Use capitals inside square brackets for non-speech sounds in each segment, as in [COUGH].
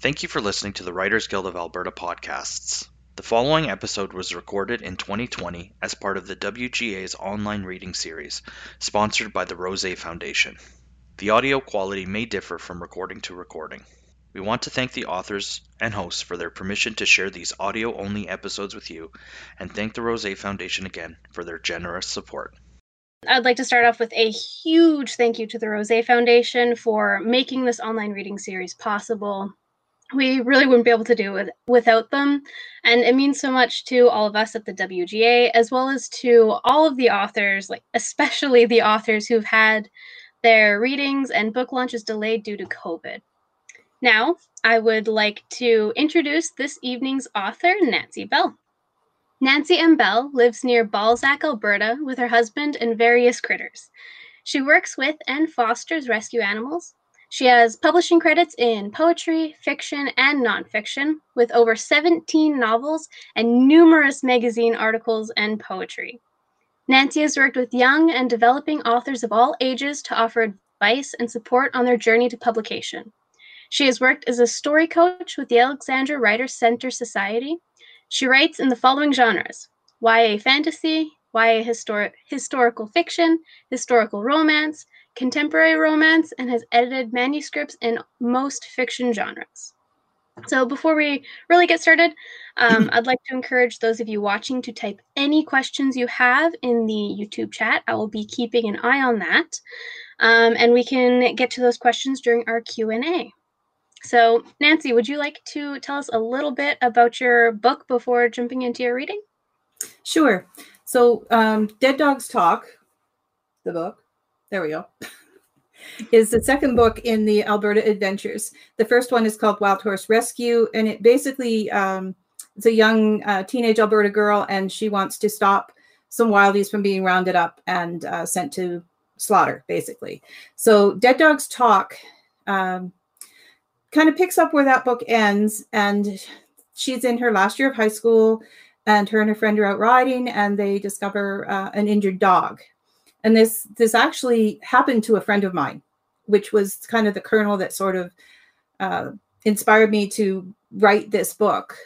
Thank you for listening to the Writers Guild of Alberta podcasts. The following episode was recorded in 2020 as part of the WGA's online reading series, sponsored by the Rozsa Foundation. The audio quality may differ from recording to recording. We want to thank the authors and hosts for their permission to share these audio only episodes with you, and thank the Rozsa Foundation again for their generous support. I'd like to start off with a huge thank you to the Rozsa Foundation for making this online reading series possible we really wouldn't be able to do it without them. And it means so much to all of us at the WGA, as well as to all of the authors, like especially the authors who've had their readings and book launches delayed due to COVID. Now, I would like to introduce this evening's author, Nancy Bell. Nancy M. Bell lives near Balzac, Alberta, with her husband and various critters. She works with and fosters rescue animals, she has publishing credits in poetry, fiction, and nonfiction, with over 17 novels and numerous magazine articles and poetry. Nancy has worked with young and developing authors of all ages to offer advice and support on their journey to publication. She has worked as a story coach with the Alexandra Writers Center Society. She writes in the following genres YA fantasy, YA histor- historical fiction, historical romance, contemporary romance, and has edited manuscripts in most fiction genres. So, before we really get started, um, [CLEARS THROAT] I'd like to encourage those of you watching to type any questions you have in the YouTube chat. I will be keeping an eye on that, um, and we can get to those questions during our Q and A. So, Nancy, would you like to tell us a little bit about your book before jumping into your reading? Sure. So, um, Dead Dogs Talk, the book, there we go, [LAUGHS] is the second book in the Alberta Adventures. The first one is called Wild Horse Rescue, and it basically um, it's a young uh, teenage Alberta girl, and she wants to stop some wildies from being rounded up and uh, sent to slaughter, basically. So Dead Dogs Talk um, kind of picks up where that book ends, and she's in her last year of high school, and her and her friend are out riding, and they discover uh, an injured dog and this this actually happened to a friend of mine which was kind of the kernel that sort of uh, inspired me to write this book.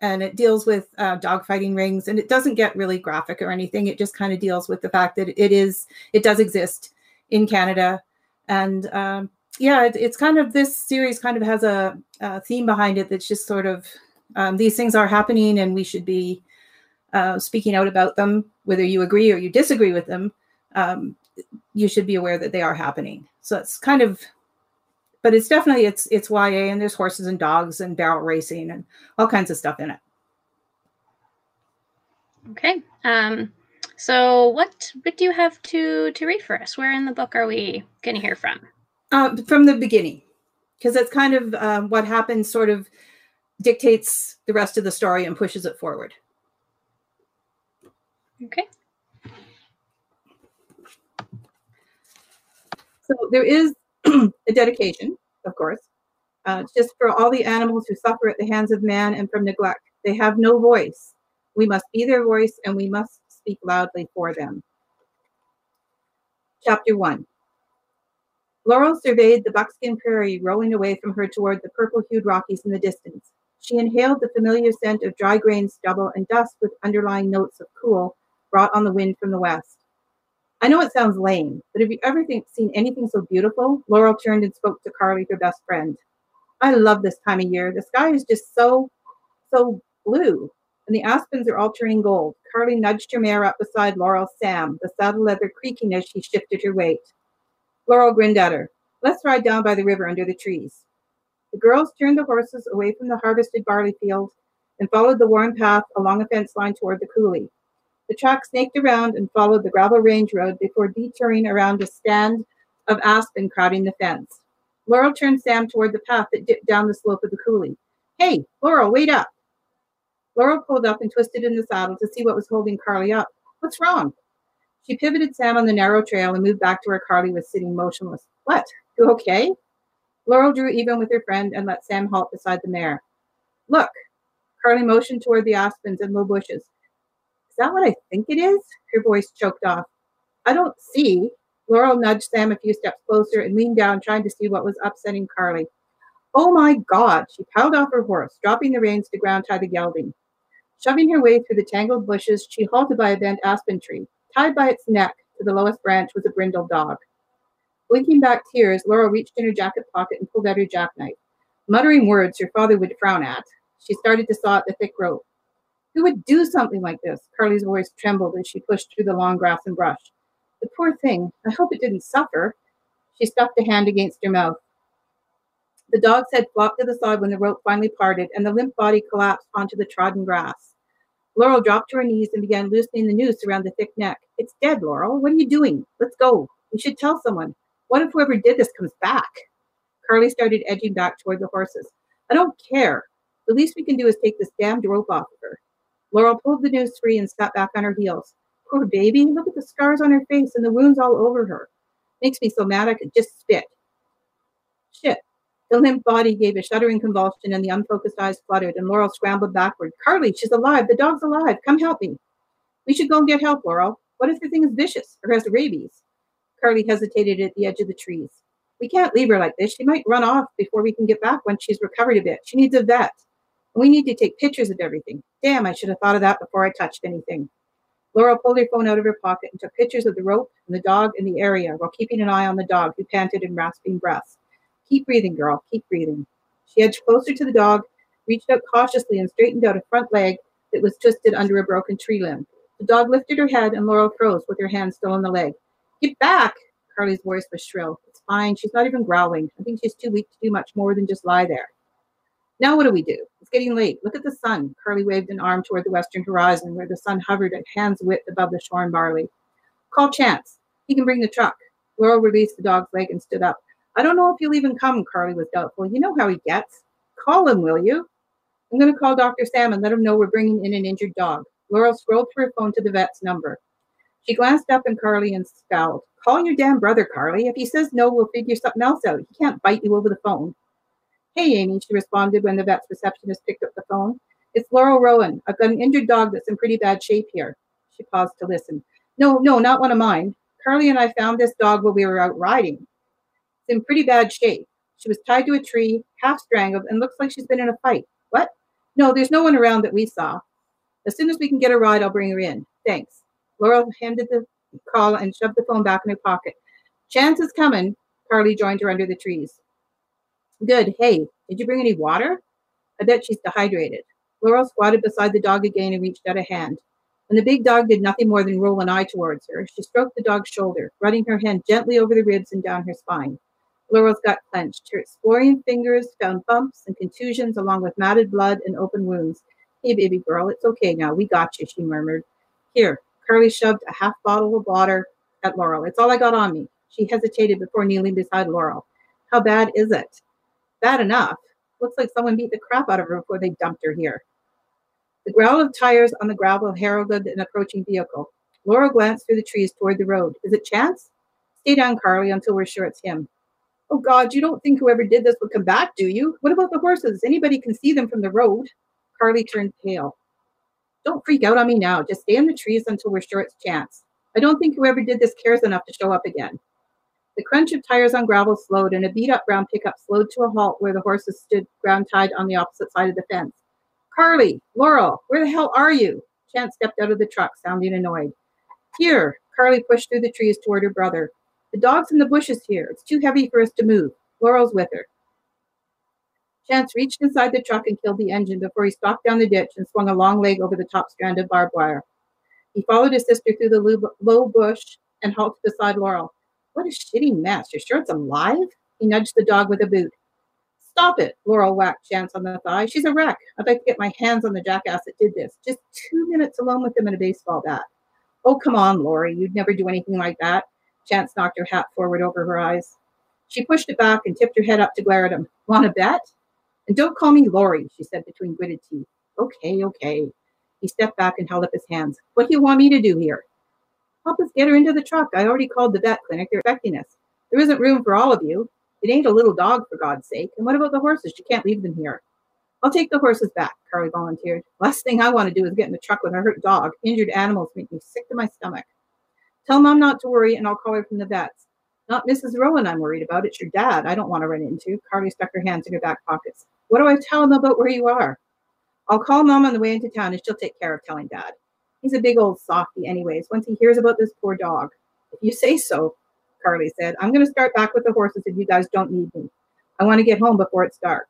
And it deals with uh, dogfighting rings and it doesn't get really graphic or anything. It just kind of deals with the fact that it is it does exist in canada. And um, yeah it, it's kind of this series kind of has a, a theme behind it that's just sort of um, these things are happening and we should be uh, speaking out about them whether you agree or you disagree with them um, you should be aware that they are happening. So it's kind of, but it's definitely it's it's YA and there's horses and dogs and barrel racing and all kinds of stuff in it. Okay. Um, so what what do you have to to read for us? Where in the book are we going to hear from? Uh, from the beginning, because that's kind of um, what happens. Sort of dictates the rest of the story and pushes it forward. Okay. So there is [CLEARS THROAT] a dedication, of course, uh, just for all the animals who suffer at the hands of man and from neglect. They have no voice. We must be their voice and we must speak loudly for them. Chapter 1 Laurel surveyed the buckskin prairie rolling away from her toward the purple hued Rockies in the distance. She inhaled the familiar scent of dry grain stubble and dust with underlying notes of cool brought on the wind from the west. I know it sounds lame, but have you ever think, seen anything so beautiful? Laurel turned and spoke to Carly, her best friend. I love this time of year. The sky is just so, so blue, and the aspens are all turning gold. Carly nudged her mare up beside Laurel Sam, the saddle leather creaking as she shifted her weight. Laurel grinned at her. Let's ride down by the river under the trees. The girls turned the horses away from the harvested barley field and followed the worn path along a fence line toward the coulee. The track snaked around and followed the gravel range road before detouring around a stand of aspen crowding the fence. Laurel turned Sam toward the path that dipped down the slope of the coulee. Hey, Laurel, wait up. Laurel pulled up and twisted in the saddle to see what was holding Carly up. What's wrong? She pivoted Sam on the narrow trail and moved back to where Carly was sitting motionless. What? You okay? Laurel drew even with her friend and let Sam halt beside the mare. Look. Carly motioned toward the aspens and low bushes. That what I think it is? Her voice choked off. I don't see. Laurel nudged Sam a few steps closer and leaned down, trying to see what was upsetting Carly. Oh my God! She piled off her horse, dropping the reins to ground tie the gelding. Shoving her way through the tangled bushes, she halted by a bent aspen tree. Tied by its neck to the lowest branch was a brindled dog. Blinking back tears, Laura reached in her jacket pocket and pulled out her jackknife. Muttering words her father would frown at, she started to saw at the thick rope. Who would do something like this? Carly's voice trembled as she pushed through the long grass and brush. The poor thing. I hope it didn't suffer. She stuffed a hand against her mouth. The dog's head flopped to the side when the rope finally parted, and the limp body collapsed onto the trodden grass. Laurel dropped to her knees and began loosening the noose around the thick neck. It's dead, Laurel. What are you doing? Let's go. We should tell someone. What if whoever did this comes back? Carly started edging back toward the horses. I don't care. The least we can do is take this damned rope off of her. Laurel pulled the noose free and sat back on her heels. Poor baby, look at the scars on her face and the wounds all over her. Makes me so mad I could just spit. Shit. The limp body gave a shuddering convulsion and the unfocused eyes fluttered, and Laurel scrambled backward. Carly, she's alive. The dog's alive. Come help me. We should go and get help, Laurel. What if the thing is vicious or has rabies? Carly hesitated at the edge of the trees. We can't leave her like this. She might run off before we can get back once she's recovered a bit. She needs a vet. We need to take pictures of everything. Damn, I should have thought of that before I touched anything. Laura pulled her phone out of her pocket and took pictures of the rope and the dog in the area while keeping an eye on the dog, who panted in rasping breaths. Keep breathing, girl. Keep breathing. She edged closer to the dog, reached out cautiously, and straightened out a front leg that was twisted under a broken tree limb. The dog lifted her head, and Laurel froze with her hand still on the leg. Get back! Carly's voice was shrill. It's fine. She's not even growling. I think she's too weak to do much more than just lie there. Now what do we do? It's getting late. Look at the sun. Carly waved an arm toward the western horizon where the sun hovered at hand's width above the shorn barley. Call Chance. He can bring the truck. Laurel released the dog's leg and stood up. I don't know if he'll even come, Carly was doubtful. You know how he gets. Call him, will you? I'm going to call Dr. Sam and let him know we're bringing in an injured dog. Laurel scrolled through her phone to the vet's number. She glanced up at Carly and scowled. Call your damn brother, Carly. If he says no, we'll figure something else out. He can't bite you over the phone. Hey, Amy, she responded when the vet's receptionist picked up the phone. It's Laurel Rowan. I've got an injured dog that's in pretty bad shape here. She paused to listen. No, no, not one of mine. Carly and I found this dog while we were out riding. It's in pretty bad shape. She was tied to a tree, half strangled, and looks like she's been in a fight. What? No, there's no one around that we saw. As soon as we can get a ride, I'll bring her in. Thanks. Laurel handed the call and shoved the phone back in her pocket. Chance is coming. Carly joined her under the trees. Good. Hey, did you bring any water? I bet she's dehydrated. Laurel squatted beside the dog again and reached out a hand. When the big dog did nothing more than roll an eye towards her, she stroked the dog's shoulder, running her hand gently over the ribs and down her spine. Laurel's gut clenched. Her exploring fingers found bumps and contusions along with matted blood and open wounds. Hey, baby girl, it's okay now. We got you, she murmured. Here, Curly shoved a half bottle of water at Laurel. It's all I got on me. She hesitated before kneeling beside Laurel. How bad is it? Bad enough. Looks like someone beat the crap out of her before they dumped her here. The growl of tires on the gravel heralded an approaching vehicle. Laura glanced through the trees toward the road. Is it Chance? Stay down, Carly, until we're sure it's him. Oh, God, you don't think whoever did this would come back, do you? What about the horses? Anybody can see them from the road. Carly turned pale. Don't freak out on me now. Just stay in the trees until we're sure it's Chance. I don't think whoever did this cares enough to show up again. The crunch of tires on gravel slowed, and a beat up brown pickup slowed to a halt where the horses stood ground tied on the opposite side of the fence. Carly, Laurel, where the hell are you? Chance stepped out of the truck, sounding annoyed. Here, Carly pushed through the trees toward her brother. The dog's in the bushes here. It's too heavy for us to move. Laurel's with her. Chance reached inside the truck and killed the engine before he stalked down the ditch and swung a long leg over the top strand of barbed wire. He followed his sister through the low bush and halted beside Laurel. What a shitty mess. You're sure it's alive? He nudged the dog with a boot. Stop it, Laurel whacked Chance on the thigh. She's a wreck. I'd like to get my hands on the jackass that did this. Just two minutes alone with him in a baseball bat. Oh, come on, Laurie. You'd never do anything like that. Chance knocked her hat forward over her eyes. She pushed it back and tipped her head up to glare at him. Want to bet? And don't call me Laurie, she said between gritted teeth. Okay, okay. He stepped back and held up his hands. What do you want me to do here? Help us get her into the truck. I already called the vet clinic. They're expecting us. There isn't room for all of you. It ain't a little dog, for God's sake. And what about the horses? You can't leave them here. I'll take the horses back, Carly volunteered. Last thing I want to do is get in the truck with a hurt dog. Injured animals make me sick to my stomach. Tell mom not to worry, and I'll call her from the vets. Not Mrs. Rowan I'm worried about. It's your dad I don't want to run into. Carly stuck her hands in her back pockets. What do I tell him about where you are? I'll call mom on the way into town and she'll take care of telling dad. He's a big old softy, anyways, once he hears about this poor dog. If you say so, Carly said, I'm going to start back with the horses if you guys don't need me. I want to get home before it's dark.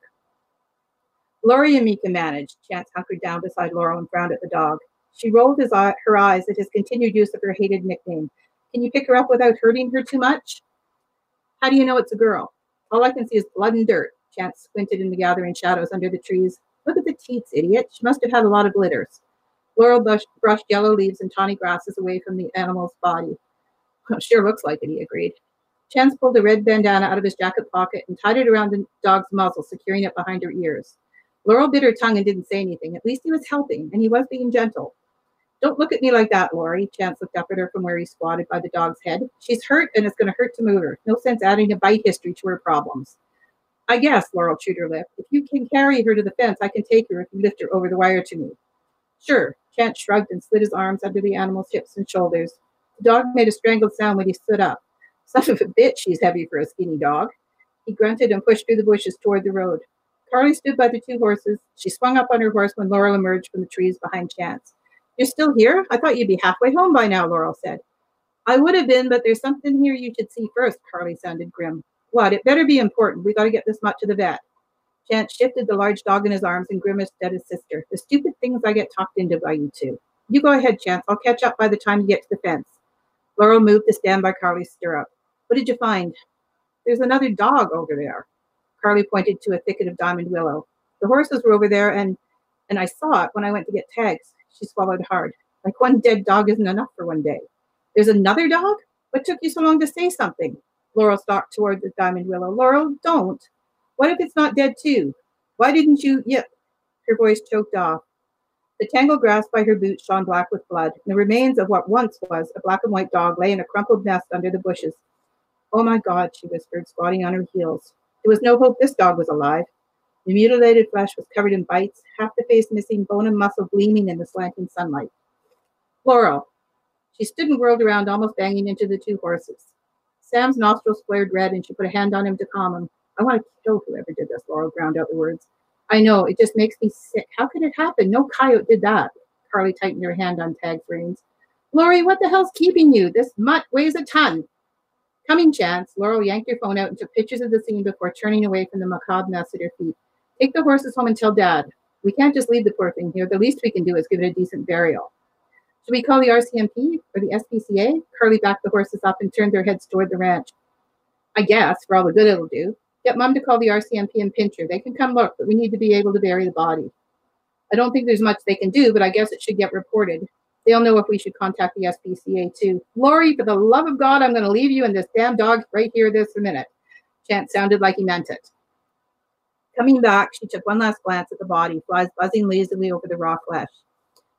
Laurie and me can manage. Chance hunkered down beside Laurel and frowned at the dog. She rolled his eye, her eyes at his continued use of her hated nickname. Can you pick her up without hurting her too much? How do you know it's a girl? All I can see is blood and dirt. Chance squinted in the gathering shadows under the trees. Look at the teats, idiot. She must have had a lot of glitters. Laurel brushed, brushed yellow leaves and tawny grasses away from the animal's body. Sure looks like it, he agreed. Chance pulled a red bandana out of his jacket pocket and tied it around the dog's muzzle, securing it behind her ears. Laurel bit her tongue and didn't say anything. At least he was helping, and he was being gentle. Don't look at me like that, Laurie. Chance looked up at her from where he squatted by the dog's head. She's hurt, and it's going to hurt to move her. No sense adding a bite history to her problems. I guess, Laurel chewed her lip. If you can carry her to the fence, I can take her if you lift her over the wire to me. Sure. Chance shrugged and slid his arms under the animal's hips and shoulders. The dog made a strangled sound when he stood up. Son of a bitch, she's heavy for a skinny dog. He grunted and pushed through the bushes toward the road. Carly stood by the two horses. She swung up on her horse when Laurel emerged from the trees behind Chance. You're still here? I thought you'd be halfway home by now, Laurel said. I would have been, but there's something here you should see first, Carly sounded grim. What? It better be important. We got to get this mutt to the vet. Chance shifted the large dog in his arms and grimaced at his sister. The stupid things I get talked into by you two. You go ahead, Chance. I'll catch up by the time you get to the fence. Laurel moved to stand by Carly's stirrup. What did you find? There's another dog over there. Carly pointed to a thicket of diamond willow. The horses were over there, and and I saw it when I went to get tags. She swallowed hard. Like one dead dog isn't enough for one day. There's another dog? What took you so long to say something? Laurel stalked toward the diamond willow. Laurel, don't. What if it's not dead too? Why didn't you? Yep. Her voice choked off. The tangled grass by her boots shone black with blood, and the remains of what once was a black and white dog lay in a crumpled nest under the bushes. Oh my God, she whispered, squatting on her heels. There was no hope this dog was alive. The mutilated flesh was covered in bites, half the face missing, bone and muscle gleaming in the slanting sunlight. Laurel. She stood and whirled around, almost banging into the two horses. Sam's nostrils flared red, and she put a hand on him to calm him. I want to kill whoever did this, Laurel ground out the words. I know, it just makes me sick. How could it happen? No coyote did that. Carly tightened her hand on Tag's reins. Laurie, what the hell's keeping you? This mutt weighs a ton. Coming Chance, Laurel yanked her phone out and took pictures of the scene before turning away from the macabre mess at her feet. Take the horses home and tell Dad. We can't just leave the poor thing here. The least we can do is give it a decent burial. Should we call the RCMP or the SPCA? Carly backed the horses up and turned their heads toward the ranch. I guess, for all the good it'll do. Get Mom to call the RCMP and Pincher. They can come look, but we need to be able to bury the body. I don't think there's much they can do, but I guess it should get reported. They'll know if we should contact the SPCA too. Laurie, for the love of God, I'm going to leave you and this damn dog right here this minute. Chance sounded like he meant it. Coming back, she took one last glance at the body, flies buzzing lazily over the raw flesh.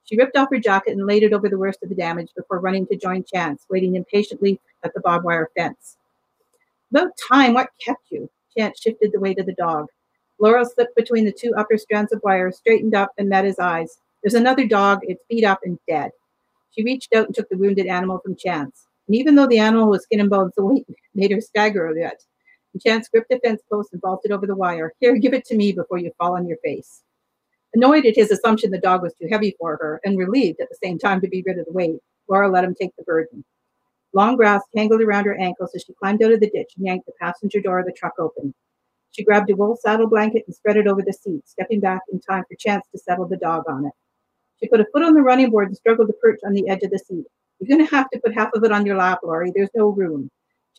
She ripped off her jacket and laid it over the worst of the damage before running to join Chance, waiting impatiently at the barbed wire fence. About time, what kept you? Chance shifted the weight of the dog. Laurel slipped between the two upper strands of wire, straightened up, and met his eyes. There's another dog. It's beat up and dead. She reached out and took the wounded animal from Chance. And even though the animal was skin and bones, the weight [LAUGHS] made her stagger a bit. And Chance gripped a fence post and vaulted over the wire. Here, give it to me before you fall on your face. Annoyed at his assumption the dog was too heavy for her, and relieved at the same time to be rid of the weight, Laura let him take the burden. Long grass tangled around her ankles as she climbed out of the ditch and yanked the passenger door of the truck open. She grabbed a wool saddle blanket and spread it over the seat, stepping back in time for Chance to settle the dog on it. She put a foot on the running board and struggled to perch on the edge of the seat. You're going to have to put half of it on your lap, Laurie. There's no room.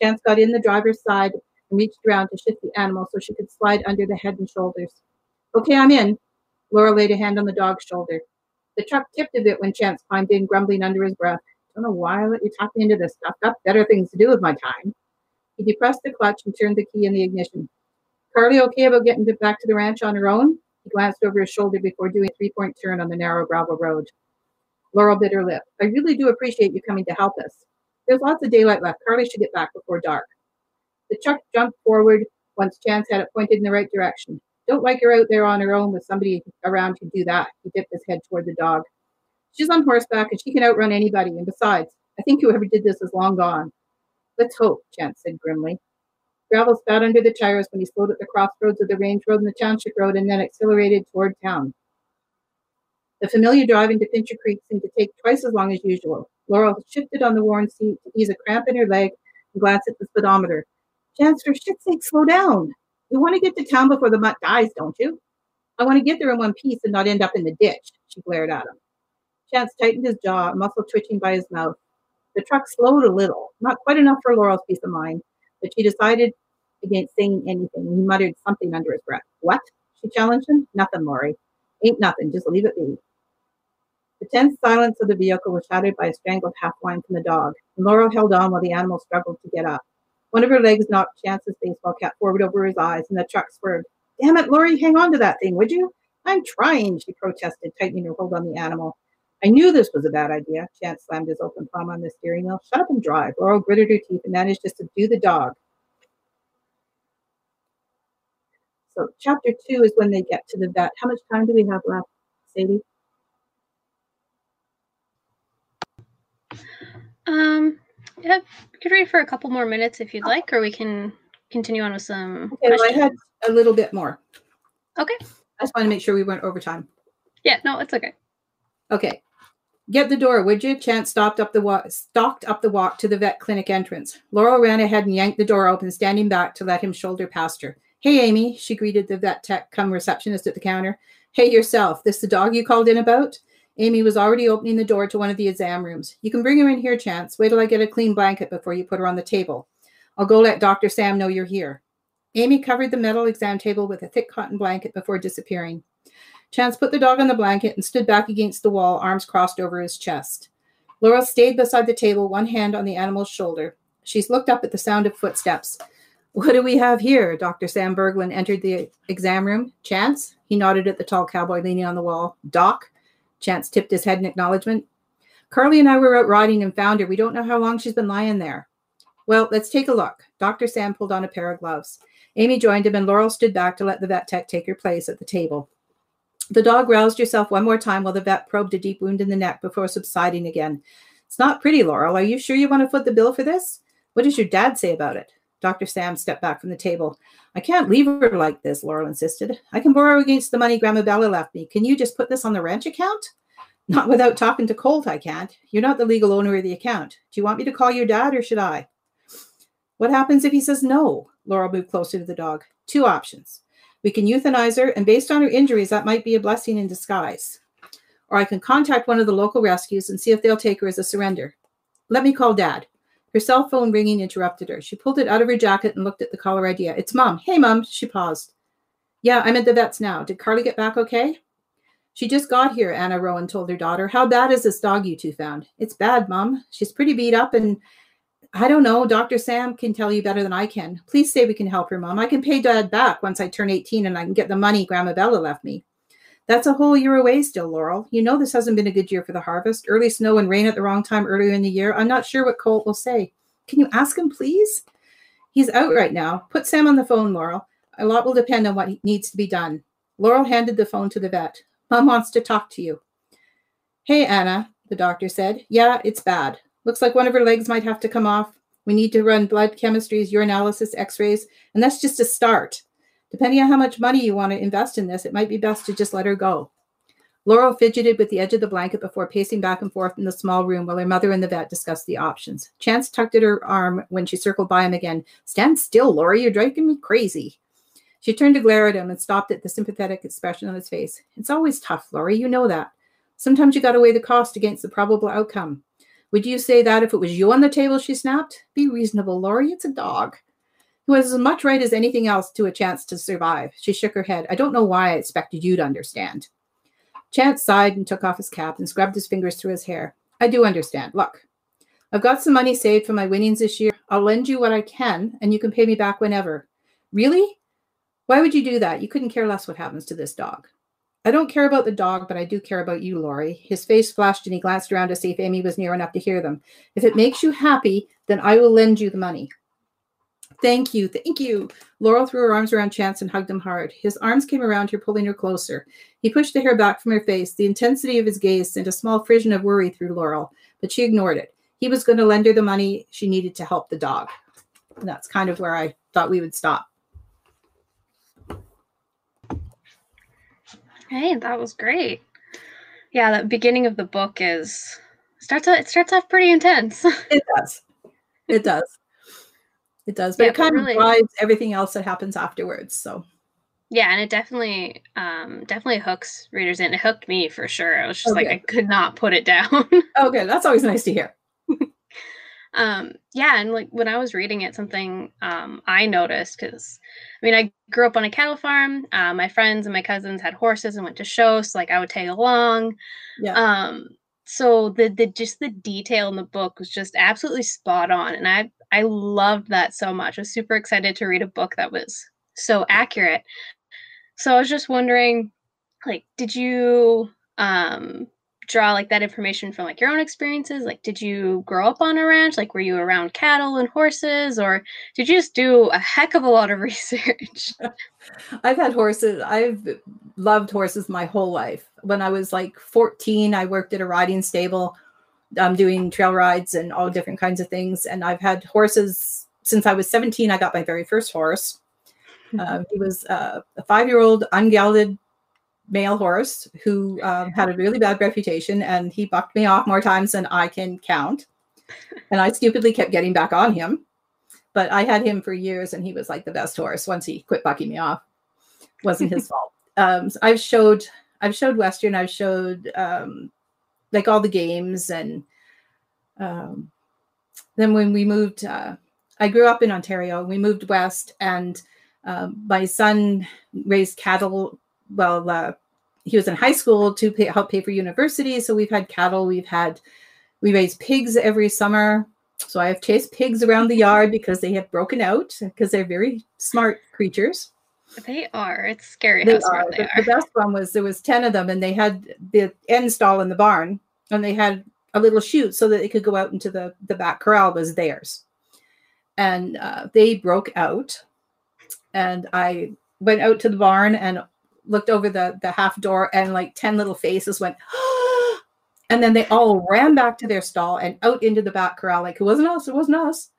Chance got in the driver's side and reached around to shift the animal so she could slide under the head and shoulders. Okay, I'm in. Laura laid a hand on the dog's shoulder. The truck tipped a bit when Chance climbed in, grumbling under his breath. I don't know why I let you talk me into this stuff. Got better things to do with my time. He depressed the clutch and turned the key in the ignition. Carly okay about getting back to the ranch on her own? He glanced over his shoulder before doing a three point turn on the narrow gravel road. Laurel bit her lip. I really do appreciate you coming to help us. There's lots of daylight left. Carly should get back before dark. The truck jumped forward once Chance had it pointed in the right direction. Don't like her out there on her own with somebody around to do that. He dipped his head toward the dog. She's on horseback and she can outrun anybody. And besides, I think whoever did this is long gone. Let's hope, Chance said grimly. Gravel spat under the tires when he slowed at the crossroads of the range road and the township road and then accelerated toward town. The familiar drive into Pincher Creek seemed to take twice as long as usual. Laurel shifted on the worn seat to ease a cramp in her leg and glanced at the speedometer. Chance, for shit's sake, slow down. You want to get to town before the mutt dies, don't you? I want to get there in one piece and not end up in the ditch, she glared at him. Chance tightened his jaw, a muscle twitching by his mouth. The truck slowed a little, not quite enough for Laurel's peace of mind, but she decided against saying anything. He muttered something under his breath. What? She challenged him. Nothing, Laurie. Ain't nothing. Just leave it be. The tense silence of the vehicle was shattered by a strangled half whine from the dog, and Laurel held on while the animal struggled to get up. One of her legs knocked Chance's baseball cap forward over his eyes, and the truck swerved. Damn it, Laurie, hang on to that thing, would you? I'm trying, she protested, tightening her hold on the animal. I knew this was a bad idea. Chance slammed his open palm on the steering wheel. Shut up and drive. Laurel gritted her teeth and managed to subdue the dog. So chapter two is when they get to the vet. How much time do we have left, Sadie? Um, yeah, we could read for a couple more minutes if you'd like, or we can continue on with some. Okay, well, I had a little bit more. Okay. I just want to make sure we weren't over time. Yeah, no, it's okay. Okay. Get the door, would you? Chance stopped up the walk, stalked up the walk to the vet clinic entrance. Laurel ran ahead and yanked the door open, standing back to let him shoulder past her. Hey, Amy, she greeted the vet tech come receptionist at the counter. Hey, yourself. This the dog you called in about? Amy was already opening the door to one of the exam rooms. You can bring her in here, Chance. Wait till I get a clean blanket before you put her on the table. I'll go let Dr. Sam know you're here. Amy covered the metal exam table with a thick cotton blanket before disappearing. Chance put the dog on the blanket and stood back against the wall, arms crossed over his chest. Laura stayed beside the table, one hand on the animal's shoulder. She looked up at the sound of footsteps. What do we have here? Dr. Sam Berglund entered the exam room. Chance? He nodded at the tall cowboy leaning on the wall. Doc? Chance tipped his head in acknowledgement. Carly and I were out riding and found her. We don't know how long she's been lying there. Well, let's take a look. Dr. Sam pulled on a pair of gloves. Amy joined him, and Laurel stood back to let the vet tech take her place at the table. The dog roused herself one more time while the vet probed a deep wound in the neck before subsiding again. It's not pretty, Laurel. Are you sure you want to foot the bill for this? What does your dad say about it? Dr. Sam stepped back from the table. I can't leave her like this, Laurel insisted. I can borrow against the money Grandma Bella left me. Can you just put this on the ranch account? Not without talking to Colt, I can't. You're not the legal owner of the account. Do you want me to call your dad or should I? What happens if he says no? Laurel moved closer to the dog. Two options. We can euthanize her, and based on her injuries, that might be a blessing in disguise. Or I can contact one of the local rescues and see if they'll take her as a surrender. Let me call Dad. Her cell phone ringing interrupted her. She pulled it out of her jacket and looked at the caller ID. It's Mom. Hey, Mom. She paused. Yeah, I'm at the vet's now. Did Carly get back okay? She just got here, Anna Rowan told her daughter. How bad is this dog you two found? It's bad, Mom. She's pretty beat up and I don't know. Dr. Sam can tell you better than I can. Please say we can help her, Mom. I can pay Dad back once I turn 18 and I can get the money Grandma Bella left me. That's a whole year away still, Laurel. You know this hasn't been a good year for the harvest. Early snow and rain at the wrong time earlier in the year. I'm not sure what Colt will say. Can you ask him, please? He's out right now. Put Sam on the phone, Laurel. A lot will depend on what needs to be done. Laurel handed the phone to the vet. Mom wants to talk to you. Hey, Anna, the doctor said. Yeah, it's bad. Looks like one of her legs might have to come off. We need to run blood chemistries, urinalysis, x rays, and that's just a start. Depending on how much money you want to invest in this, it might be best to just let her go. Laurel fidgeted with the edge of the blanket before pacing back and forth in the small room while her mother and the vet discussed the options. Chance tugged at her arm when she circled by him again. Stand still, Laurie, you're driving me crazy. She turned to glare at him and stopped at the sympathetic expression on his face. It's always tough, Laurie, you know that. Sometimes you got to weigh the cost against the probable outcome. Would you say that if it was you on the table? She snapped. Be reasonable, Laurie. It's a dog who has as much right as anything else to a chance to survive. She shook her head. I don't know why I expected you to understand. Chance sighed and took off his cap and scrubbed his fingers through his hair. I do understand. Look, I've got some money saved from my winnings this year. I'll lend you what I can, and you can pay me back whenever. Really? Why would you do that? You couldn't care less what happens to this dog. I don't care about the dog, but I do care about you, Laurie. His face flashed and he glanced around to see if Amy was near enough to hear them. If it makes you happy, then I will lend you the money. Thank you, thank you. Laurel threw her arms around Chance and hugged him hard. His arms came around her, pulling her closer. He pushed the hair back from her face. The intensity of his gaze sent a small frisson of worry through Laurel, but she ignored it. He he was going to lend her the money she needed to help the dog. And that's kind of where I thought we would stop. Hey, that was great. Yeah, the beginning of the book is starts out, it starts off pretty intense. [LAUGHS] It does. It [LAUGHS] does. It does. But Yeah, it kind but of really- drives everything else that happens afterwards. So yeah, and it definitely um definitely hooks readers in. It hooked me for sure. I was just like I could not put it down. [LAUGHS] okay, that's always nice to hear. Um yeah and like when i was reading it something um i noticed because i mean i grew up on a cattle farm uh, my friends and my cousins had horses and went to shows so like i would tag along. Yeah. um so the the just the detail in the book was just absolutely spot on and i i loved that so much. I was super excited to read a book that was so accurate. So i was just wondering like did you um draw like that information from like your own experiences like did you grow up on a ranch like were you around cattle and horses or did you just do a heck of a lot of [LAUGHS] research [LAUGHS] I've had horses. I've loved horses my whole life. When I was like 14, I worked at a riding stable, um, doing trail rides and all different kinds of things. And I've had horses since I was 17. I got my very first horse. Uh, he was uh, a five year old ungelded male horse who um, had a really bad reputation and he bucked me off more times than I can count. And I stupidly kept getting back on him. But I had him for years and he was like the best horse once he quit bucking me off. Wasn't his [LAUGHS] fault. Um, so I've showed I've showed Western, I've showed um, like all the games and um, then when we moved uh, I grew up in Ontario. We moved west, and um, my son raised cattle. Well, uh, he was in high school to pay, help pay for university. So we've had cattle. We've had we raise pigs every summer. So I have chased pigs around the yard because they have broken out because they're very smart creatures. they are it's scary They how smart are. they The, are the best one was there was 10 of them and they had the end stall in the barn and they had a little chute so that they could go out into the, the back corral was theirs. And uh, they broke out and I went out to the barn and looked over the, the half door and like 10 little faces went, [GASPS] and then they all ran back to their stall and out into the back corral like it wasn't us, it wasn't us.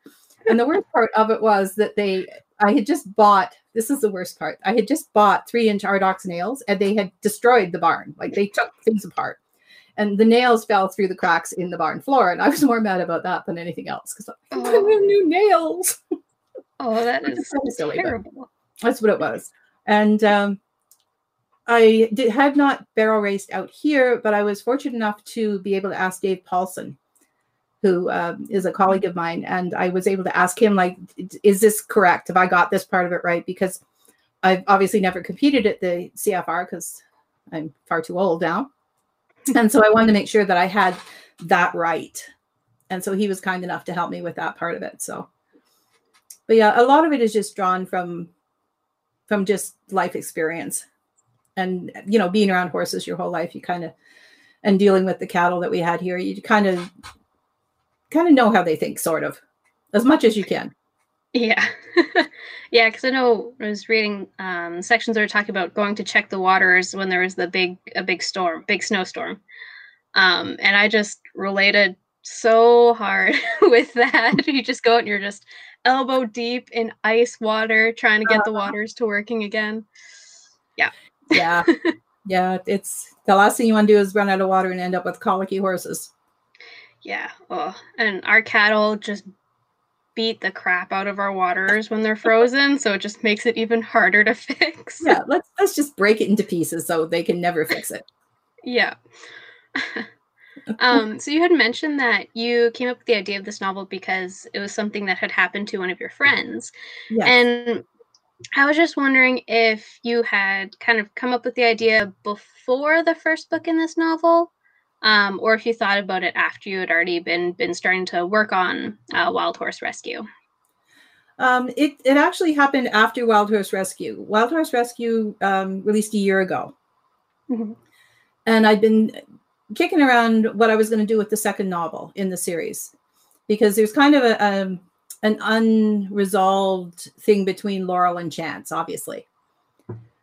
And the worst part of it was that they I had just bought this is the worst part. I had just bought three inch Ardox nails and they had destroyed the barn. Like they took things apart. And the nails fell through the cracks in the barn floor. And I was more mad about that than anything else because I Oh. new nails. oh that [LAUGHS] is so silly, terrible That's what it was. And um, I did, had not barrel raced out here, but I was fortunate enough to be able to ask Dave Paulson, who um, is a colleague of mine, and I was able to ask him, like, is this correct? Have I got this part of it right? Because I've obviously never competed at the CFR because I'm far too old now. and so I wanted to make sure that I had that right. And so he was kind enough to help me with that part of it. So, but yeah, a lot of it is just drawn from from just life experience and you know being around horses your whole life you kind of and dealing with the cattle that we had here you kind of kind of know how they think sort of as much as you can Yeah. [LAUGHS] yeah, because I know I was reading um, sections that were talking about going to check the waters when there was the big a big storm, big snowstorm. Um, and I just related so hard [LAUGHS] with that. you just go out and you're just elbow deep in ice water trying to get the waters to working again. yeah yeah yeah. it's the last thing you want to do is run out of water and end up with colicky horses Yeah. Oh, and our cattle just beat the crap out of our waters when they're frozen, so it just makes it even harder to [LAUGHS] fix. yeah let's let's just break it into pieces so they can never fix it Yeah. [LAUGHS] um, so you had mentioned that you came up with the idea of this novel because it was something that had happened to one of your friends. yeah And I was just wondering if you had kind of come up with the idea before the first book in this novel, um, or if you thought about it after you had already been been starting to work on uh, Wild Horse Rescue. Um, it, it actually happened after Wild Horse Rescue. Wild Horse Rescue um, released a year ago. Mhm. And I'd been kicking around what I was going to do with the second novel in the series because there's kind of a, um an unresolved thing between Laurel and Chance, obviously.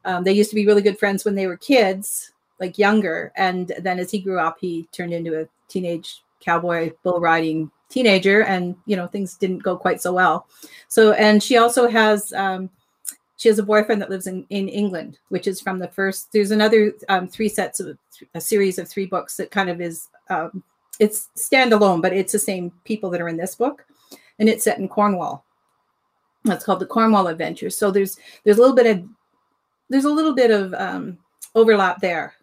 Um, they used to be really good friends when they were kids, like younger. And then as he grew up, he turned into a teenage cowboy bull riding teenager, and you know things didn't go quite so well. So, and she also has um, she has a boyfriend that lives in in England, which is from the first. There's another um, three sets of a series of three books that kind of is um, it's standalone, but it's the same people that are in this book, and it's set in Cornwall. That's called the Cornwall Adventures. So there's there's a little bit of there's a little bit of um, overlap there.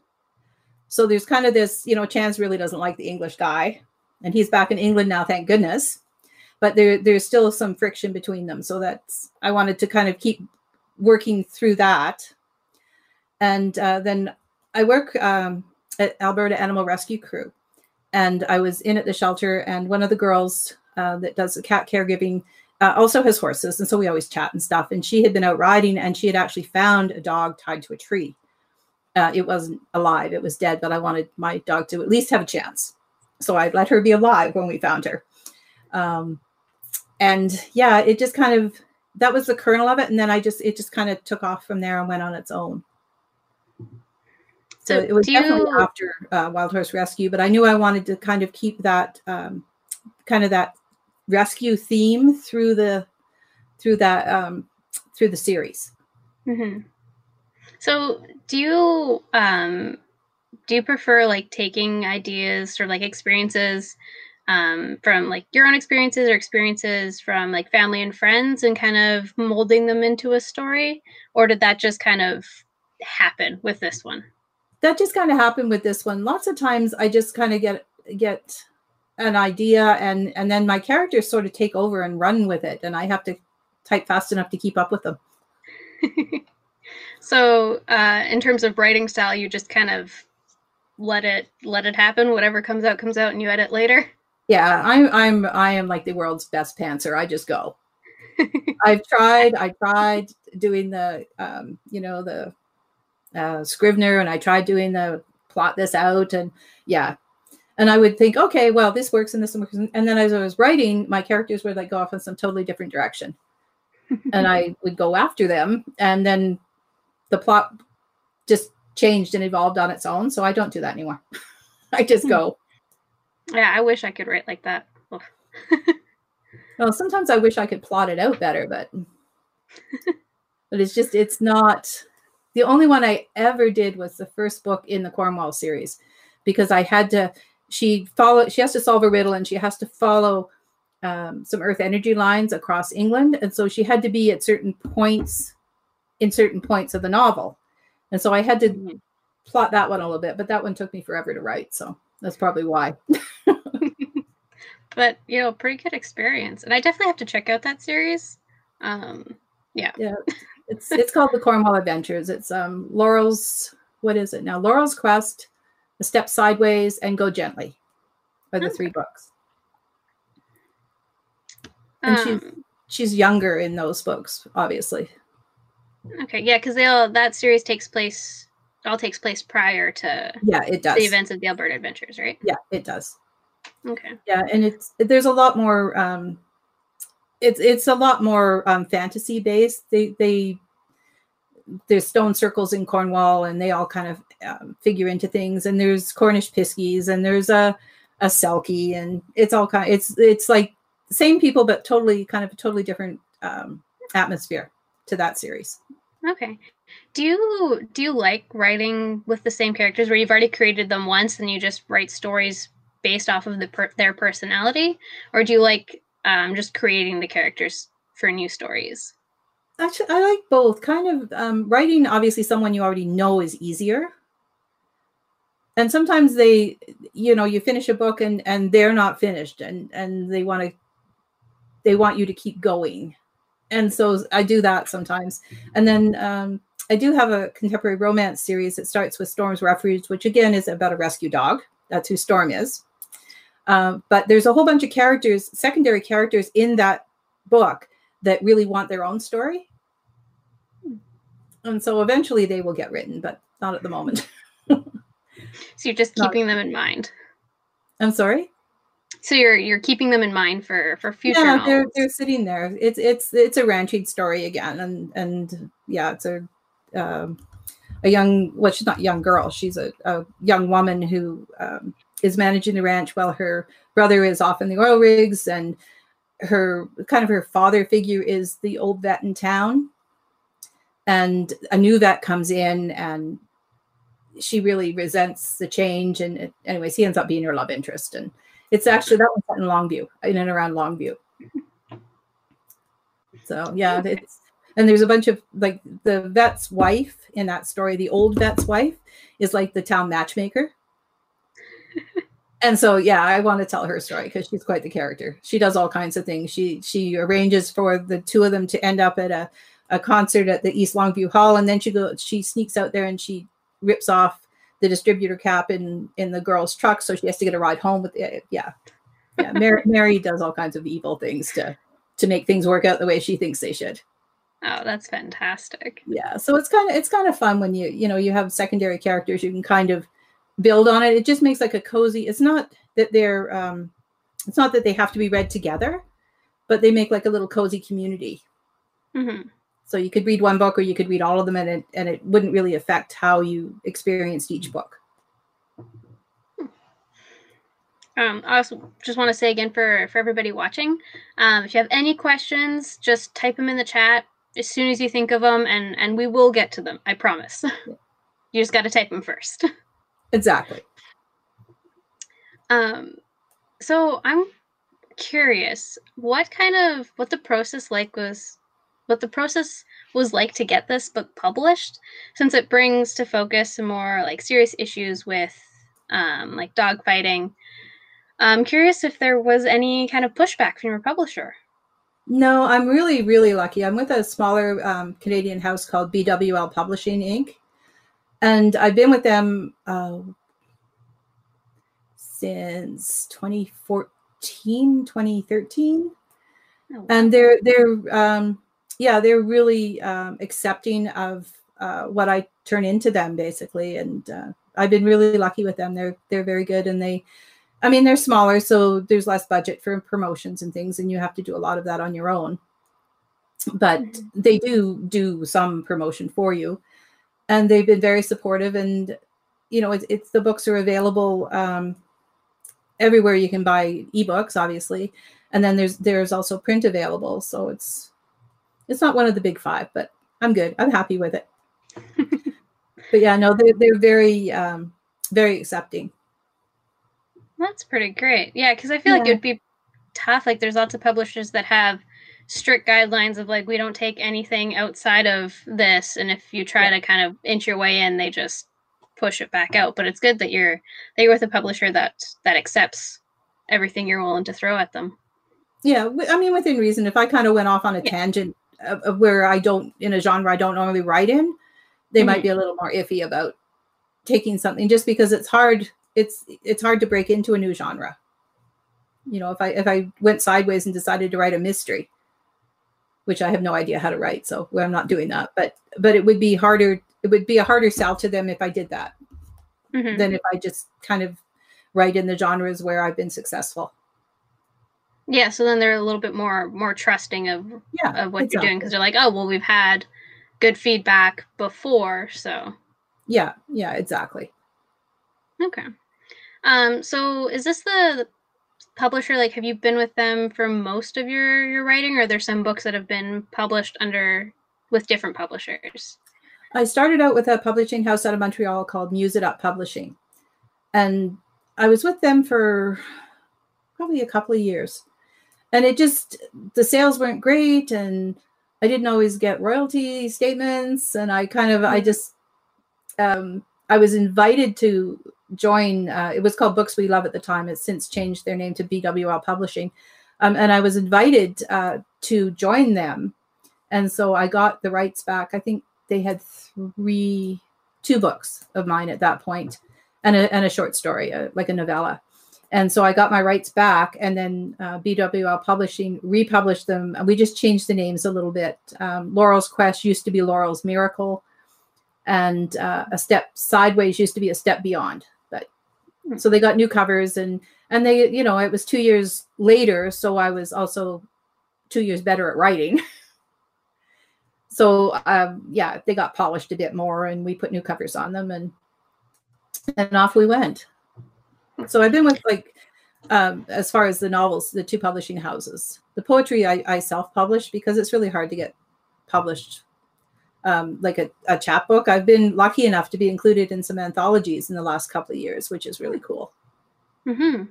So there's kind of this, you know, Chance really doesn't like the English guy, and he's back in England now, thank goodness. But there there's still some friction between them. So that's I wanted to kind of keep working through that. And uh, then I work um, at Alberta Animal Rescue Crew, and I was in at the shelter, and one of the girls uh, that does the cat caregiving uh, also has horses, and so we always chat and stuff. And she had been out riding, and she had actually found a dog tied to a tree. Uh, it wasn't alive; it was dead. But I wanted my dog to at least have a chance, so I let her be alive when we found her. Um, and yeah, it just kind of that was the kernel of it, and then I just it just kind of took off from there and went on its own. So, so it was definitely you... after uh, Wild Horse Rescue, but I knew I wanted to kind of keep that um, kind of that rescue theme through the through that um, through the series. Mm-hmm. So, do you um, do you prefer like taking ideas or like experiences um, from like your own experiences or experiences from like family and friends and kind of molding them into a story, or did that just kind of happen with this one? That just kind of happened with this one. Lots of times, I just kind of get get an idea and and then my characters sort of take over and run with it and i have to type fast enough to keep up with them. [LAUGHS] So uh, in terms of writing style you just kind of let it let it happen whatever comes out comes out and you edit later? Yeah i'm i'm i am like the world's best pantser. I just go. [LAUGHS] I've tried i tried doing the um you know the uh, scrivener and i tried doing the plot this out and yeah and I would think, okay, well, this works and this works. And then as I was writing, my characters would like go off in some totally different direction. [LAUGHS] and I would go after them. And then the plot just changed and evolved on its own. So I don't do that anymore. [LAUGHS] I just hmm. go. Yeah, I wish I could write like that. [LAUGHS] well, sometimes I wish I could plot it out better, but but it's just it's not the only one I ever did was the first book in the Cornwall series because I had to she follow she has to solve a riddle and she has to follow um, some earth energy lines across england. And so she had to be at certain points in certain points of the novel. And so i had to mm-hmm. plot that one a little bit but that one took me forever to write. So that's probably why. [LAUGHS] But you know pretty good experience. And i definitely have to check out that series. Um yeah. Yeah. It's it's called the cornwall adventures. It's um laurel's what is it now? Laurel's quest a Step Sideways, and Go Gently are the okay. three books. And um, she's she's younger in those books, obviously. Okay, yeah, because they all that series takes place all takes place prior to yeah, it does the events of the Alberta Adventures, right? Yeah, it does. Okay. Yeah, and it's there's a lot more um it's it's a lot more um fantasy based. They they there's stone circles in Cornwall, and they all kind of um, figure into things. And there's Cornish piskies, and there's a a selkie, and it's all kind. Of, it's it's like same people, but totally kind of totally different um, atmosphere to that series. Okay. Do you do you like writing with the same characters where you've already created them once and you just write stories based off of the per- their personality, or do you like um, just creating the characters for new stories? Actually i like both. Kind of um, writing obviously someone you already know is easier. And sometimes they you know you finish a book and and they're not finished and and they want to they want you to keep going. And so i do that sometimes. And then um, i do have a contemporary romance series that starts with storm's refuge which again is about a rescue dog. That's who storm is. Um, but there's a whole bunch of characters secondary characters in that book that really want their own story and so eventually they will get written, but not at the moment. [LAUGHS] so you're just keeping not, them in mind. I'm sorry. So you're you're keeping them in mind for for future. Yeah, they're they're sitting there. It's it's it's a ranching story again, and and yeah, it's a um, a young well, she's not a young girl. She's a, a young woman who um, is managing the ranch while her brother is off in the oil rigs, and her kind of her father figure is the old vet in town. And a new vet comes in, and she really resents the change. And it, anyways, he ends up being her love interest, and it's actually that one's set in Longview, in and around Longview. So yeah, [LAUGHS] it's and there's a bunch of like the vet's wife in that story. The old vet's wife is like the town matchmaker. [LAUGHS] and so yeah, I want to tell her story because she's quite the character. She does all kinds of things. She she arranges for the two of them to end up at a, a concert at the East Longview Hall, and then she goes she sneaks out there and she rips off the distributor cap in in the girl's truck, so she has to get a ride home with it. Yeah, yeah. Mary, [LAUGHS] Mary does all kinds of evil things to to make things work out the way she thinks they should. Oh, that's fantastic. Yeah, so it's kind of it's kind of fun when you you know you have secondary characters you can kind of build on it. It just makes like a cozy. It's not that they're um it's not that they have to be read together, but they make like a little cozy community. hmm So you could read one book or you could read all of them and it and it wouldn't really affect how you experienced each book. Um, I also just want to say again for for everybody watching, um, if you have any questions, just type them in the chat as soon as you think of them, and and we will get to them. I promise. [LAUGHS] you just got to type them first. [LAUGHS] Exactly. Um, so I'm curious, what kind of what the process like was, what the process was like to get this book published, since it brings to focus some more like serious issues with, um, like dogfighting. I'm curious if there was any kind of pushback from your publisher. No, I'm really, really lucky. I'm with a smaller um, Canadian house called BWL Publishing Inc. And I've been with them uh, since 2014, 2013. Oh, And they're, they're, um, yeah, they're really um, accepting of uh, what I turn into them, basically. And uh, I've been really lucky with them. They're, they're very good. And they, I mean, they're smaller, so there's less budget for promotions and things, and you have to do a lot of that on your own. But Mhm. they do do some promotion for you, and they've been very supportive. And you know, it's, it's the books are available um, everywhere you can buy ebooks, obviously, and then there's there's also print available. So it's it's not one of the big five, but I'm good. I'm happy with it. [LAUGHS] but yeah, no, they're they're very um, very accepting. That's pretty great. Yeah, because I feel like it'd be tough. Like, there's lots of publishers that have strict guidelines of like, we don't take anything outside of this. And if you try Yeah. to kind of inch your way in, they just push it back out. But it's good that you're that you're with a publisher that that accepts everything you're willing to throw at them. Yeah, I mean within reason. If I kind of went off on a Yeah. tangent of, of where I don't in a genre I don't normally write in, they might be a little more iffy about taking something just because it's hard. It's it's hard to break into a new genre. You know, if I if I went sideways and decided to write a mystery, which I have no idea how to write, so I'm not doing that. But but it would be harder. It would be a harder sell to them if I did that Mhm. than if I just kind of write in the genres where I've been successful. Yeah, so then they're a little bit more more trusting of Yeah, of what you're doing because they're like, oh well, we've had good feedback before, so Yeah, yeah, exactly. Okay. Um, so is this the publisher? Like, have you been with them for most of your your writing, or are there some books that have been published under with different publishers? I started out with a publishing house out of Montreal called MuseItUp Publishing. And I was with them for probably a couple of years. And it just, the sales weren't great. And I didn't always get royalty statements. And I kind of, I Mhm. just, um, I was invited to join, uh, it was called Books We Love at the time. It's since changed their name to BWL Publishing. Um, and I was invited uh, to join them. And so I got the rights back. I think they had three, two books of mine at that point, and a, and a short story, uh, like a novella. And so I got my rights back, and then uh, BWL Publishing republished them. And we just changed the names a little bit. Um, Laurel's Quest used to be Laurel's Miracle, and uh, a step sideways used to be a step beyond. But Hmm. so they got new covers, and and they, you know, it was two years later, so I was also two years better at writing. [LAUGHS] so um, yeah, they got polished a bit more, and we put new covers on them, and and off we went. So I've been with like um, as far as the novels, the two publishing houses. The poetry I, I self-published because it's really hard to get published um, like a, a chapbook. I've been lucky enough to be included in some anthologies in the last couple of years, which is really cool. hmm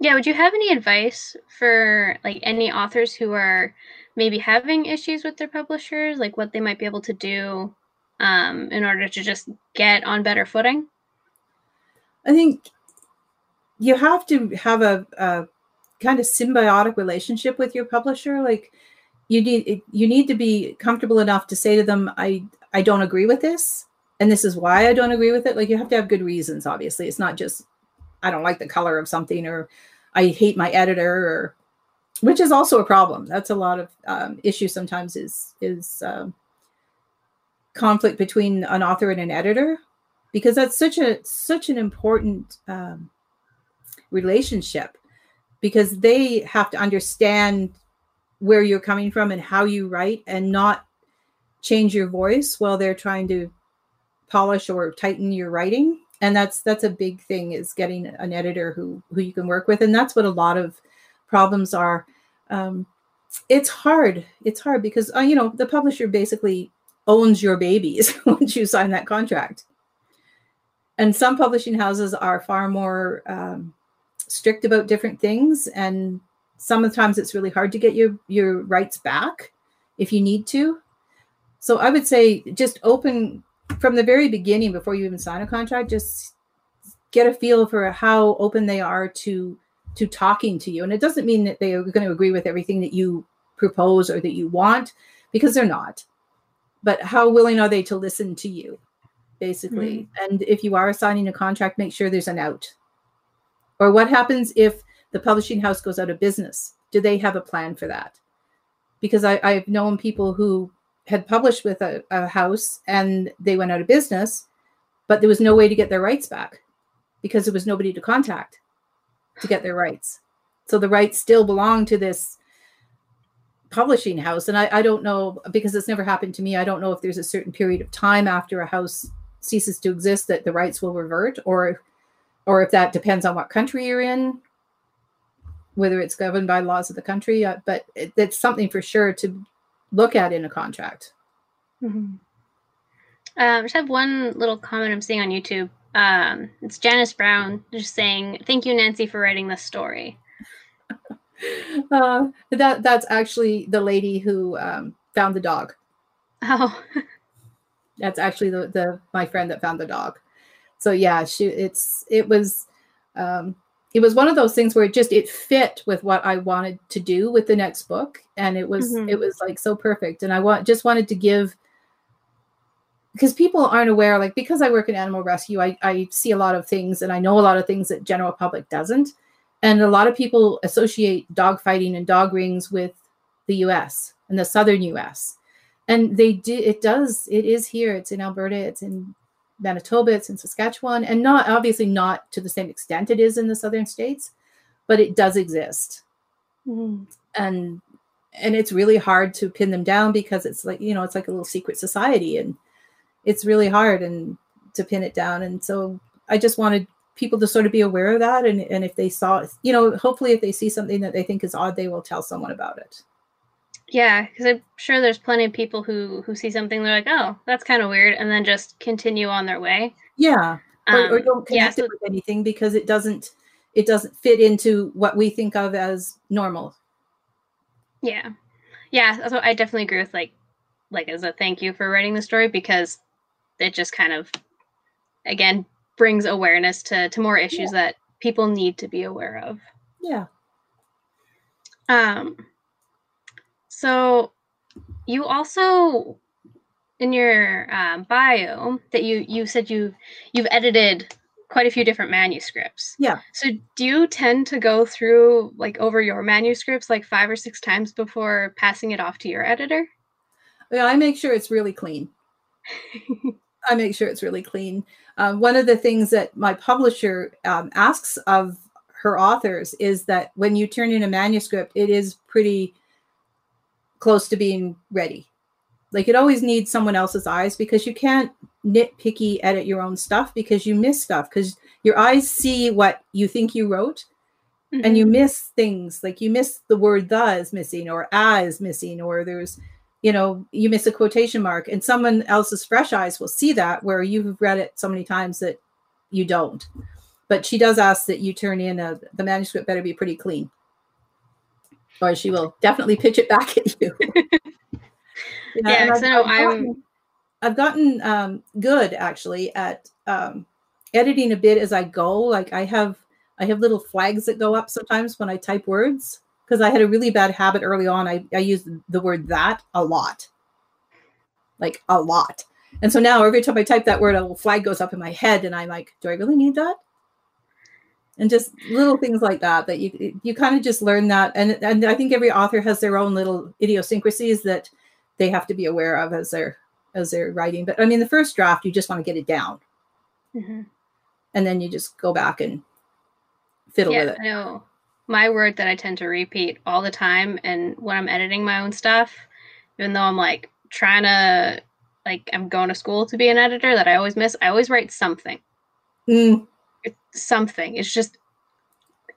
Yeah, would you have any advice for like any authors who are maybe having issues with their publishers, like what they might be able to do um, in order to just get on better footing? I think you have to have a, a kind of symbiotic relationship with your publisher. Like you need you need to be comfortable enough to say to them, I I don't agree with this, and this is why I don't agree with it. Like you have to have good reasons. Obviously, it's not just I don't like the color of something or I hate my editor or which is also a problem. That's a lot of um, sometimes is is um, conflict between an author and an editor because that's such a such an important um, relationship because they have to understand where you're coming from and how you write and not change your voice while they're trying to polish or tighten your writing. And that's that's a big thing is getting an editor who who you can work with. And that's what a lot of problems are. Um, it's hard. It's hard because uh, you know the publisher basically owns your babies [LAUGHS] once you sign that contract. And some publishing houses are far more um, strict about different things and sometimes it's really hard to get your your rights back if you need to. So i would say just open from the very beginning before you even sign a contract just get a feel for how open they are to to talking to you. And it doesn't mean that they are going to agree with everything that you propose or that you want because they're not. But how willing are they to listen to you basically? Mm-hmm. and if you are signing a contract make sure there's an out or what happens if the publishing house goes out of business? Do they have a plan for that? Because I, I've known people who had published with a, a house and they went out of business, but there was no way to get their rights back because there was nobody to contact to get their rights. So the rights still belong to this publishing house. And I, I, don't know because it's never happened to me. I don't know if there's a certain period of time after a house ceases to exist that the rights will revert or or if that depends on what country you're in whether it's governed by laws of the country, uh, but it, it's something for sure to look at in a contract. Mm-hmm. Um, I just have one little comment I'm seeing on YouTube. Um, it's Janice Brown just saying, "Thank you, Nancy, for writing this story." [LAUGHS] uh, that that's actually the lady who um, found the dog. Oh, [LAUGHS] that's actually the the my friend that found the dog. So yeah, she it's it was um, it was one of those things where it just it fit with what I wanted to do with the next book. And it was mm-hmm. it was like so perfect. And I want just wanted to give because people aren't aware like because I work in animal rescue I, I see a lot of things and I know a lot of things that general public doesn't. And a lot of people associate dog fighting and dog rings with the US and the southern US and they do it does it is here. It's in Alberta. It's in Manitoba, it's in Saskatchewan, and not obviously not to the same extent it is in the southern states, but it does exist. Mm-hmm. And and it's really hard to pin them down because it's like, you know, it's like a little secret society and it's really hard and to pin it down. And so I just wanted people to sort of be aware of that. And, and if they saw, you know, hopefully if they see something that they think is odd, they will tell someone about it. Yeah, because I'm sure there's plenty of people who who see something they're like, oh, that's kind of weird, and then just continue on their way. Yeah, um, or, or, don't connect yeah, so, it with anything because it doesn't it doesn't fit into what we think of as normal. Yeah, yeah, what I definitely agree with. Like, like as a thank you for writing the story because it just kind of again brings awareness to to more issues yeah. that people need to be aware of. Yeah. Um so you also in your um, bio that you you said you you've edited quite a few different manuscripts. Yeah. So do you tend to go through like over your manuscripts like five or six times before passing it off to your editor? Yeah, I make sure it's really clean. I make sure it's really clean. Um, one of the things that my publisher um, asks of her authors is that when you turn in a manuscript, it is pretty close to being ready. Like it always needs someone else's eyes because you can't nitpicky edit your own stuff because you miss stuff because your eyes see what you think you wrote and you Mhm. miss things like you miss the word the is missing or a is missing or there's you know you miss a quotation mark and someone else's fresh eyes will see that where you've read it so many times that you don't but she does ask that you turn in a the manuscript better be pretty clean or she will definitely pitch it back at you [LAUGHS] Yeah, and 'cause I know I'm- gotten, I've gotten um, good actually at um, editing a bit as I go. Like I have, I have little flags that go up sometimes when I type words because I had a really bad habit early on. I, I used the word that a lot, like a lot. And so now every time I type that word, a little flag goes up in my head, and I'm like, do I really need that? And just little things like that that you you kind of just learn that, and and I think every author has their own little idiosyncrasies that they have to be aware of as they're as they're writing. But I mean, the first draft, you just want to get it down, Mhm. and then you just go back and fiddle Yeah, with it. I know. My word that I tend to repeat all the time, and when I'm editing my own stuff, even though I'm like trying to, like, I'm going to school to be an editor that I always miss, I always write something. Mm, It's something. It's just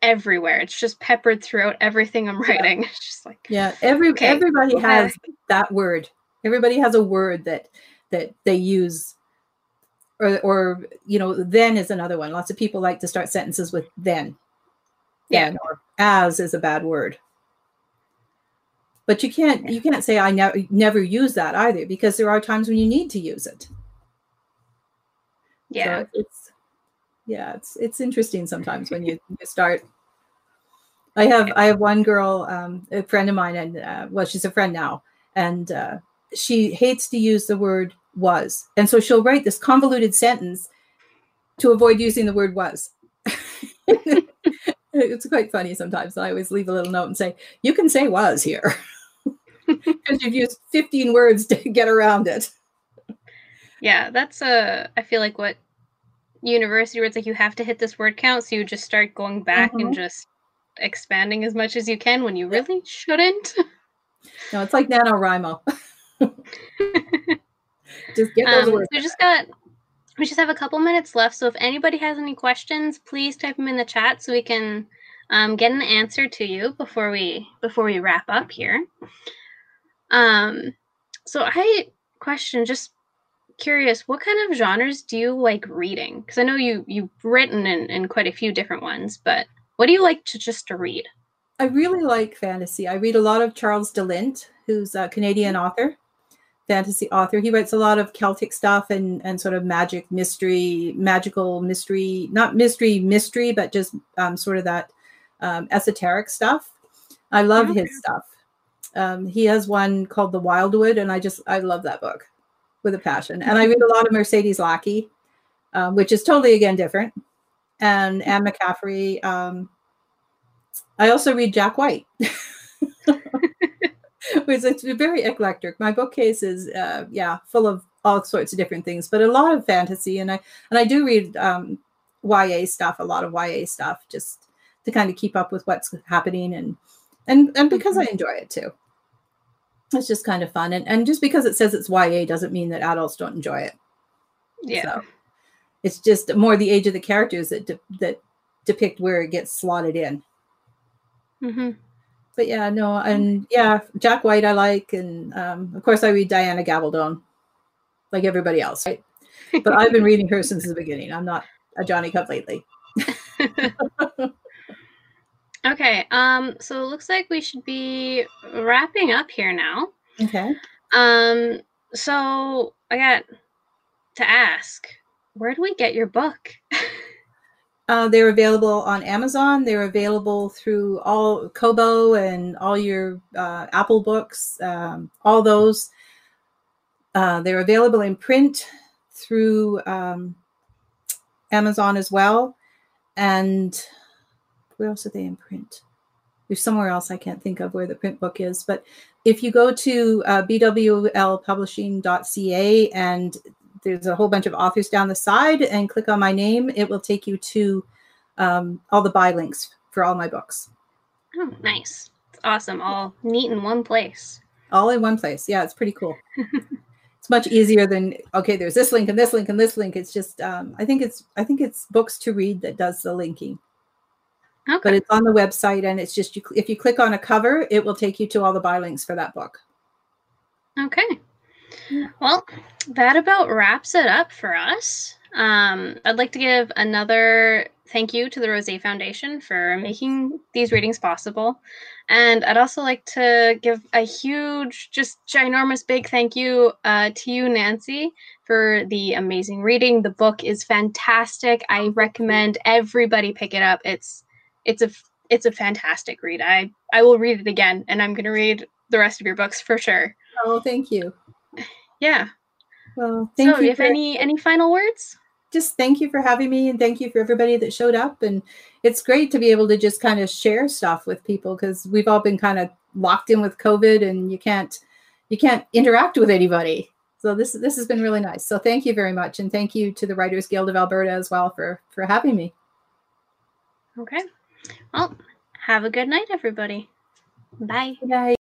everywhere. It's just peppered throughout everything I'm writing. [LAUGHS] It's just like, yeah, every Okay, everybody okay. has that word. Everybody has a word that that they use. Or, or you know, then is another one. Lots of people like to start sentences with then. Yeah. Then or as is a bad word. But you can't you can't say I never never use that either because there are times when you need to use it. yeah. So it's yeah, it's it's interesting sometimes when you, you start. I have I have one girl, um, a friend of mine, and uh, well, she's a friend now, and uh, she hates to use the word was, and so she'll write this convoluted sentence to avoid using the word was. [LAUGHS] it's quite funny sometimes. I always leave a little note and say, "You can say was here," [LAUGHS] because you've used fifteen words to get around it. Yeah, that's uh I feel like what university where it's like you have to hit this word count, so you just start going back Mhm. and just expanding as much as you can when you really shouldn't. No, it's like NaNoWriMo. [LAUGHS] Just get those Um, words. we just got we just have a couple minutes left, so if anybody has any questions, please type them in the chat so we can um, get an answer to you before we before we wrap up here. Um, so I question just curious, what kind of genres do you like reading? Because I know you you've written in, in quite a few different ones, but what do you like to just to read? I really like fantasy. I read a lot of Charles de Lint, who's a Canadian author, fantasy author. He writes a lot of Celtic stuff and and sort of magic mystery, magical mystery, not mystery mystery, but just um, sort of that um, esoteric stuff. I love Okay. his stuff. Um, he has one called The Wildwood, and I just I love that book with a passion. And I read a lot of Mercedes Lackey, um, which is totally again different, and Anne McCaffrey. Um, I also read Jack Whyte. [LAUGHS] Which it's very eclectic. My bookcase is uh, yeah, full of all sorts of different things, but a lot of fantasy and I and I do read um, YA stuff, a lot of YA stuff just to kind of keep up with what's happening and and and because I enjoy it too. It's just kind of fun and and just because it says it's YA doesn't mean that adults don't enjoy it. Yeah. So it's just more the age of the characters that de- that depict where it gets slotted in. hmm But yeah, no, and yeah, Jack Whyte I like, and um, of course I read Diana Gabaldon, like everybody else, right? But I've been reading her since the beginning. I'm not a Johnny Cup lately. [LAUGHS] [LAUGHS] Okay. Um. So it looks like we should be wrapping up here now. Okay. Um. So I got to ask, where do we get your book? Uh, they're available on Amazon. They're available through all Kobo and all your uh, Apple books, um, all those. Uh, they're available in print through um, Amazon as well. And where else are they in print? There's somewhere else I can't think of where the print book is. But if you go to uh, bwlpublishing.ca and there's a whole bunch of authors down the side and click on my name, it will take you to um, all the buy links for all my books, Oh, nice. It's awesome. All neat in one place. all in one place. Yeah, it's pretty cool. [LAUGHS] it's much easier than okay. There's this link and this link and this link. It's just um, I think it's I think it's Books2Read that does the linking. But it's on the website and it's just you, if you click on a cover, it will take you to all the buy links for that book. Okay. Well, that about wraps it up for us. Um, I'd like to give another thank you to the Rozsa Foundation for making these readings possible. And I'd also like to give a huge, just ginormous big thank you uh, to you, Nancy, for the amazing reading. The book is fantastic. I recommend everybody pick it up. It's it's a it's a fantastic read. I I will read it again, and I'm gonna read the rest of your books for sure. Oh, thank you. Yeah. Well, thank so, you. So, if for- any any final words? just thank you for having me and thank you for everybody that showed up and it's great to be able to just kind of share stuff with people because we've all been kind of locked in with covid and you can't you can't interact with anybody so this this has been really nice so thank you very much and thank you to the writers guild of alberta as well for for having me Okay. Well, have a good night, everybody. Bye. night